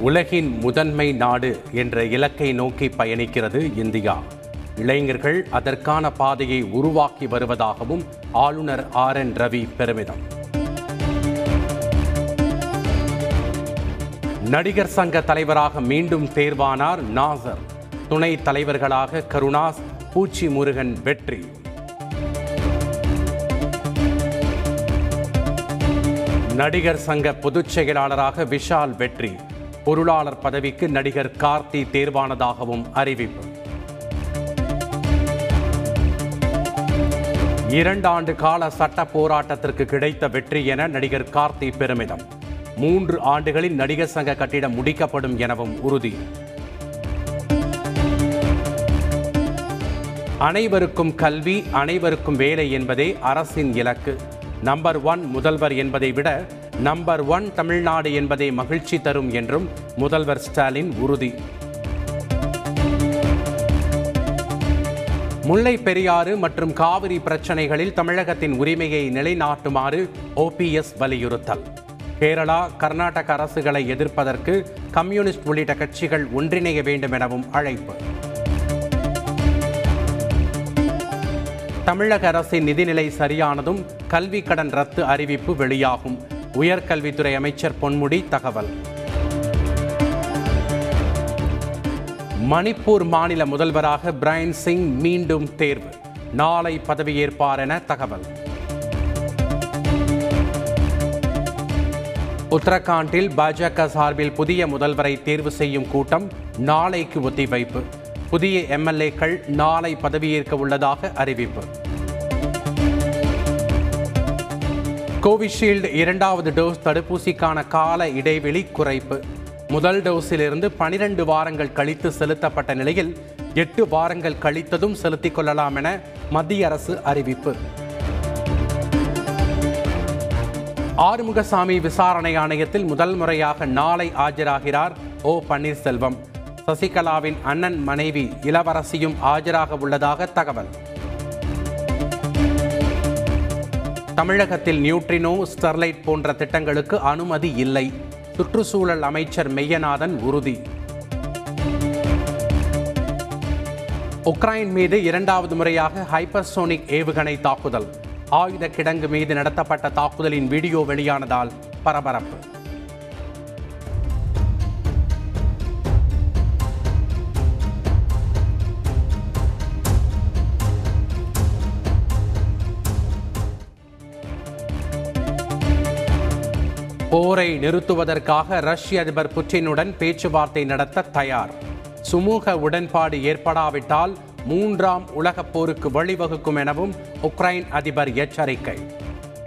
உலகின் முதன்மை நாடு என்ற இலக்கை நோக்கி பயணிக்கிறது இந்தியா. இளைஞர்கள் அதற்கான பாதையை உருவாக்கி வருவதாகவும் ஆளுநர் ஆர் என் ரவி பெருமிதம். நடிகர் சங்க தலைவராக மீண்டும் தேர்வானார் நாசர். துணை தலைவர்களாக கருணாஸ் பூச்சி முருகன் வெற்றி. நடிகர் சங்க பொதுச் செயலாளராக விஷால் வெற்றி. பொருளாளர் பதவிக்கு நடிகர் கார்த்தி தேர்வானதாகவும் அறிவிப்பு. இரண்டாண்டு கால சட்ட போராட்டத்திற்கு கிடைத்த வெற்றி என நடிகர் கார்த்தி பெருமிதம். மூன்று ஆண்டுகளில் நடிகர் சங்க கட்டிடம் முடிக்கப்படும் எனவும் உறுதி. அனைவருக்கும் கல்வி அனைவருக்கும் வேலை என்பதே அரசின் இலக்கு. நம்பர் ஒன் முதல்வர் என்பதை விட நம்பர் ஒன் தமிழ்நாடு என்பதே மகிழ்ச்சி தரும் என்றும் முதல்வர் ஸ்டாலின் உறுதி. முல்லை பெரியாறு மற்றும் காவிரி பிரச்சனைகளில் தமிழகத்தின் உரிமையை நிலைநாட்டுமாறு ஓபிஎஸ் வலியுறுத்தல். கேரளா கர்நாடக அரசுகளை எதிர்ப்பதற்கு கம்யூனிஸ்ட் உள்ளிட்ட கட்சிகள் ஒன்றிணைய வேண்டும் எனவும் அழைப்பு. தமிழக அரசின் நிதிநிலை சரியானதும் கல்வி கடன் ரத்து அறிவிப்பு வெளியாகும். உயர்கல்வித்துறை அமைச்சர் பொன்முடி தகவல். மணிப்பூர் மாநில முதல்வராக பிரைன் சிங் மீண்டும் தேர்வு. நாளை பதவியேற்பார் என தகவல். உத்தரகாண்டில் பாஜக சார்பில் புதிய முதல்வரை தேர்வு செய்யும் கூட்டம் நாளைக்கு ஒத்திவைப்பு. புதிய எம்எல்ஏக்கள் நாளை பதவியேற்க உள்ளதாக அறிவிப்பு. கோவிஷீல்டு இரண்டாவது டோஸ் தடுப்பூசிக்கான கால இடைவெளி குறைப்பு. முதல் டோஸிலிருந்து பனிரெண்டு வாரங்கள் கழித்து செலுத்தப்பட்ட நிலையில் எட்டு வாரங்கள் கழித்ததும் செலுத்திக் கொள்ளலாம் என மத்திய அரசு அறிவிப்பு. ஆறுமுகசாமி விசாரணை ஆணையத்தில் முதல் முறையாக நாளை ஆஜராகிறார் ஓ பன்னீர்செல்வம். சசிகலாவின் அண்ணன் மனைவி இளவரசியும் ஆஜராக உள்ளதாக தகவல். தமிழகத்தில் நியூட்ரினோ ஸ்டெர்லைட் போன்ற திட்டங்களுக்கு அனுமதி இல்லை. சுற்றுச்சூழல் அமைச்சர் மெய்யநாதன் உறுதி. உக்ரைன் மீது இரண்டாவது முறையாக ஹைப்பர்சோனிக் ஏவுகணை தாக்குதல். ஆயுத கிடங்கு மீது நடத்தப்பட்ட தாக்குதலின் வீடியோ வெளியானதால் பரபரப்பு. போரை நிறுத்துவதற்காக ரஷ்ய அதிபர் புட்டினுடன் பேச்சுவார்த்தை நடத்த தயார். சுமூக உடன்பாடு ஏற்படாவிட்டால் மூன்றாம் உலகப் போருக்கு வழிவகுக்கும் எனவும் உக்ரைன் அதிபர் எச்சரிக்கை.